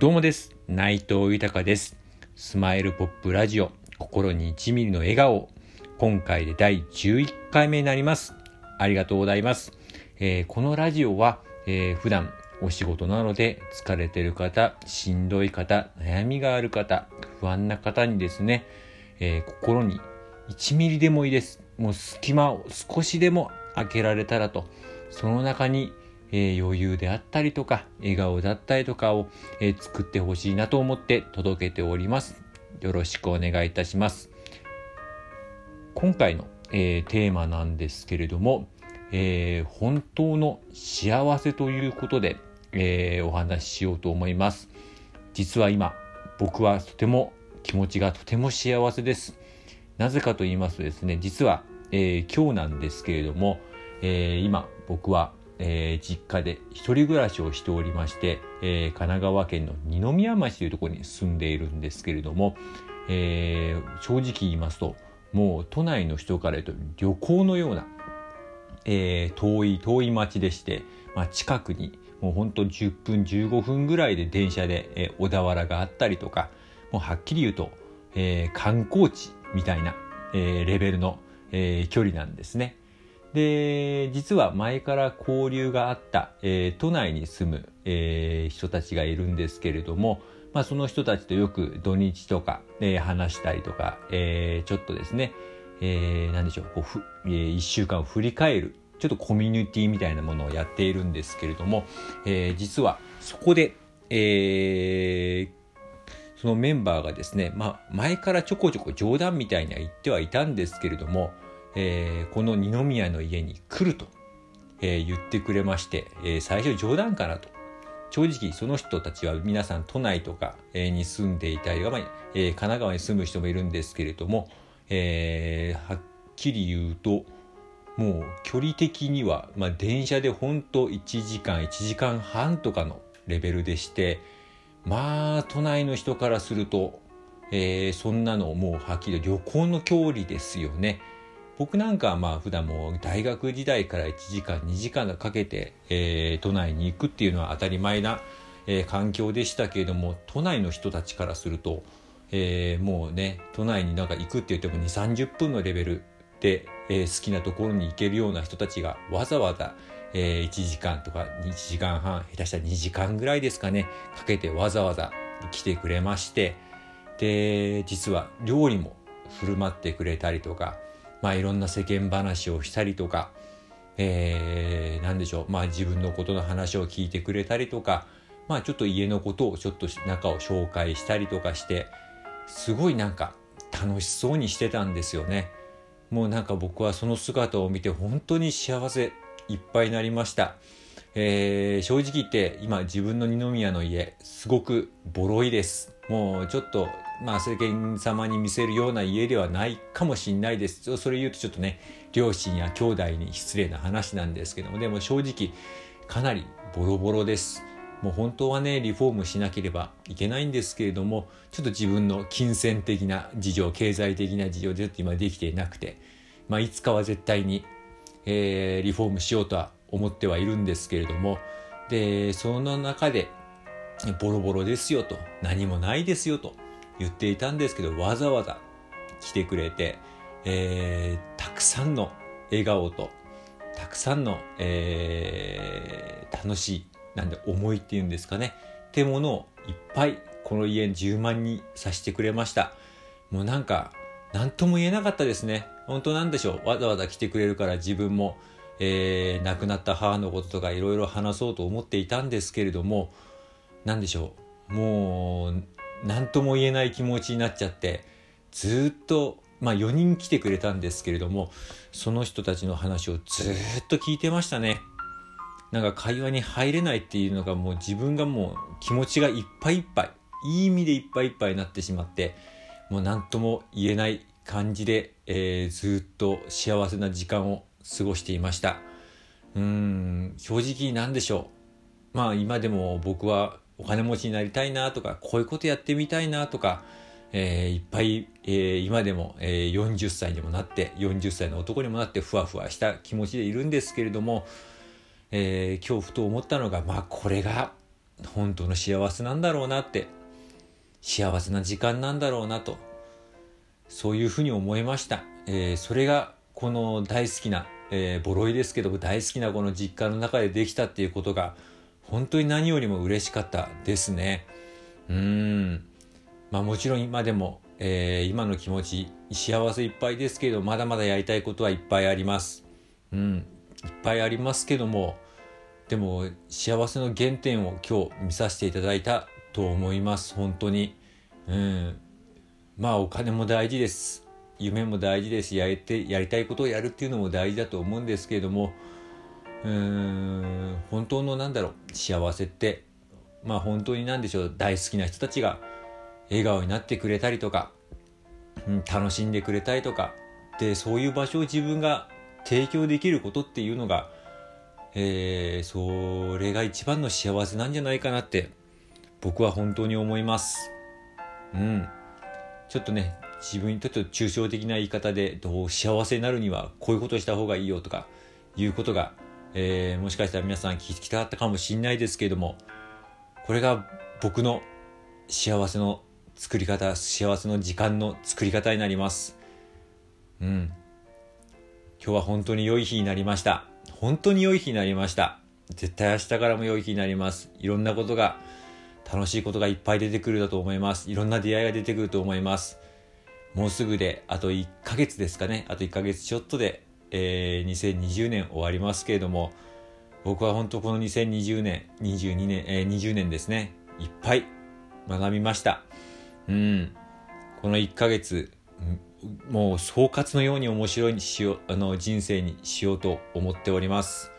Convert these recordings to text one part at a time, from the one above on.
どうもです。内藤豊です。スマイルポップラジオ、心に1ミリの笑顔。今回で第11回目になります。ありがとうございます。えーこのラジオは、えー普段お仕事なので疲れてる方、しんどい方、悩みがある方、不安な方にですね、えー心に1ミリでもいいです。もう隙間を少しでも開けられたらと、その中に、えー余裕であったりとか、笑顔だったりとかを、えー作ってほしいなと思って届けております。よろしくお願いいたします。今回の、えーテーマなんですけれども、えー本当の幸せということで、えーお話ししようと思います。実は今、僕はとても気持ちがとても幸せです。なぜかと言いますとですね、実は、えー今日なんですけれども、えー今僕は、えー実家で一人暮らしをしておりまして、えー神奈川県の二宮町というところに住んでいるんですけれども、えー正直言いますともう都内の人から言うと旅行のような、えー遠い遠い町でして、まあ、近くにもうほんと10分15分ぐらいで電車で、えー小田原があったりとかもうはっきり言うと、えー観光地みたいな、えーレベルの、えー距離なんですね。で実は前から交流があった、えー都内に住む、えー人たちがいるんですけれども、まあ、その人たちとよく土日とか、えー話したりとか、えちょっとですね、えー何でしょうこうふ、えー1週間を振り返るちょっとコミュニティみたいなものをやっているんですけれども、え実はそこで、えそのメンバーがですね、まあ、前からちょこちょこ冗談みたいには言ってはいたんですけれども、えーこの二宮の家に来ると、えー言ってくれまして、えー最初冗談かなと。正直その人たちは皆さん都内とかに住んでいたり、まあえー神奈川に住む人もいるんですけれども、えーはっきり言うともう距離的には、まあ、電車でほんと1時間1時間半とかのレベルでしてまあ都内の人からすると、えーそんなのもうはっきり旅行の距離ですよね。僕なんかはまあ普段も大学時代から1時間2時間かけて、えー都内に行くっていうのは当たり前な、えー環境でしたけれども都内の人たちからすると、えーもうね都内になんか行くって言っても2 3 0分のレベルで、えー好きなところに行けるような人たちがわざわざ、えー1時間とか1時間半下手したら2時間ぐらいですかねかけてわざわざ来てくれましてで実は料理も振る舞ってくれたりとかまあいろんな世間話をしたりとか、えー、なんでしょうまあ自分のことの話を聞いてくれたりとかまあちょっと家のことをちょっと中を紹介したりとかしてすごいなんか楽しそうにしてたんですよね。もうなんか僕はその姿を見て本当に幸せいっぱいになりました。えー正直言って今自分の二宮の家すごくボロいです。もうちょっとまあ世間様に見せるような家ではないかもしれないです。それ言うとちょっとね両親や兄弟に失礼な話なんですけどもでも正直かなりボロボロです。もう本当はねリフォームしなければいけないんですけれどもちょっと自分の金銭的な事情経済的な事情でちょっと今できていなくて、まあ、いつかは絶対に、えーリフォームしようとは思ってはいるんですけれどもでその中でボロボロですよと何もないですよと言っていたんですけどわざわざ来てくれて、えーたくさんの笑顔とたくさんの、えー楽しいなんで思いっていうんですかねってものをいっぱいこの家10万にさせてくれました。もうなんか何とも言えなかったですね。本当なんでしょう。わざわざ来てくれるから自分も、えー亡くなった母のこととかいろいろ話そうと思っていたんですけれども何でしょう。もう何とも言えない気持ちになっちゃってずっとまあ4人来てくれたんですけれどもその人たちの話をずっと聞いてましたね。なんか会話に入れないっていうのがもう自分がもう気持ちがいっぱいいっぱいいい意味でいっぱいいっぱいになってしまってもう何とも言えない感じで、えーずっと幸せな時間を過ごしていました。うん正直なんでしょう。まあ今でも僕はお金持ちになりたいなとかこういうことやってみたいなとか、えーいっぱい、えー今でも、えー40歳にもなって40歳の男にもなってふわふわした気持ちでいるんですけれども、えー今日ふと思ったのがまあこれが本当の幸せなんだろうなって幸せな時間なんだろうなとそういうふうに思いました、えー、それがこの大好きな、えー、ボロいですけども大好きなこの実家の中でできたっていうことが本当に何よりも嬉しかったですね。うん。まあもちろん今でも、えー、今の気持ち幸せいっぱいですけどまだまだやりたいことはいっぱいあります。うん。いっぱいありますけどもでも幸せの原点を今日見させていただいたと思います。本当に。うん。まあお金も大事です。夢も大事です。やりてやりたいことをやるっていうのも大事だと思うんですけれどもうん本当のなんだろう幸せってまあ本当に何でしょう大好きな人たちが笑顔になってくれたりとか、うん、楽しんでくれたりとかでそういう場所を自分が提供できることっていうのがえー、それが一番の幸せなんじゃないかなって僕は本当に思います。うん。ちょっとね自分にとって抽象的な言い方でどう幸せになるにはこういうことした方がいいよとかいうことが、えー、もしかしたら皆さん聞きたかったかもしれないですけれどもこれが僕の幸せの作り方幸せの時間の作り方になりますうん今日は本当に良い日になりました本当に良い日になりました。絶対明日からも良い日になります。いろんなことが、楽しいことがいっぱい出てくるだと思います。いろんな出会いが出てくると思います。もうすぐで、あと1ヶ月ですかね。あと1ヶ月ちょっとで、えー、2020年終わりますけれども、僕は本当この2020年、22年、えー、20年ですね。いっぱい学びました。うん。この1ヶ月、もう総括のように面白いにしよあの人生にしようと思っております。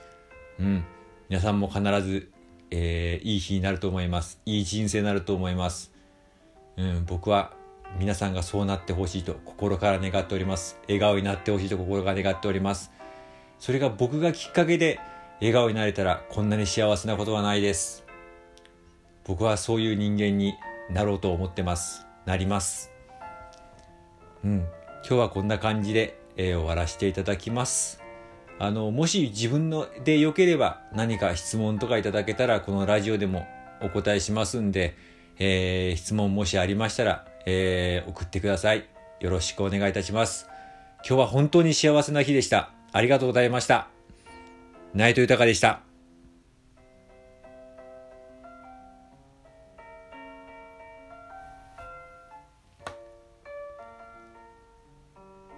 うん。皆さんも必ず、えー、いい日になると思います。いい人生になると思います。うん、僕は皆さんがそうなってほしいと心から願っております。笑顔になってほしいと心が願っております。それが僕がきっかけで笑顔になれたらこんなに幸せなことはないです。僕はそういう人間になろうと思ってます。なります。うん、今日はこんな感じで、えー、終わらせていただきます。あの、もし自分ので良ければ何か質問とかいただけたらこのラジオでもお答えしますんで、えー、質問もしありましたら、えー、送ってください。よろしくお願いいたします。今日は本当に幸せな日でした。ありがとうございました。内藤豊でした。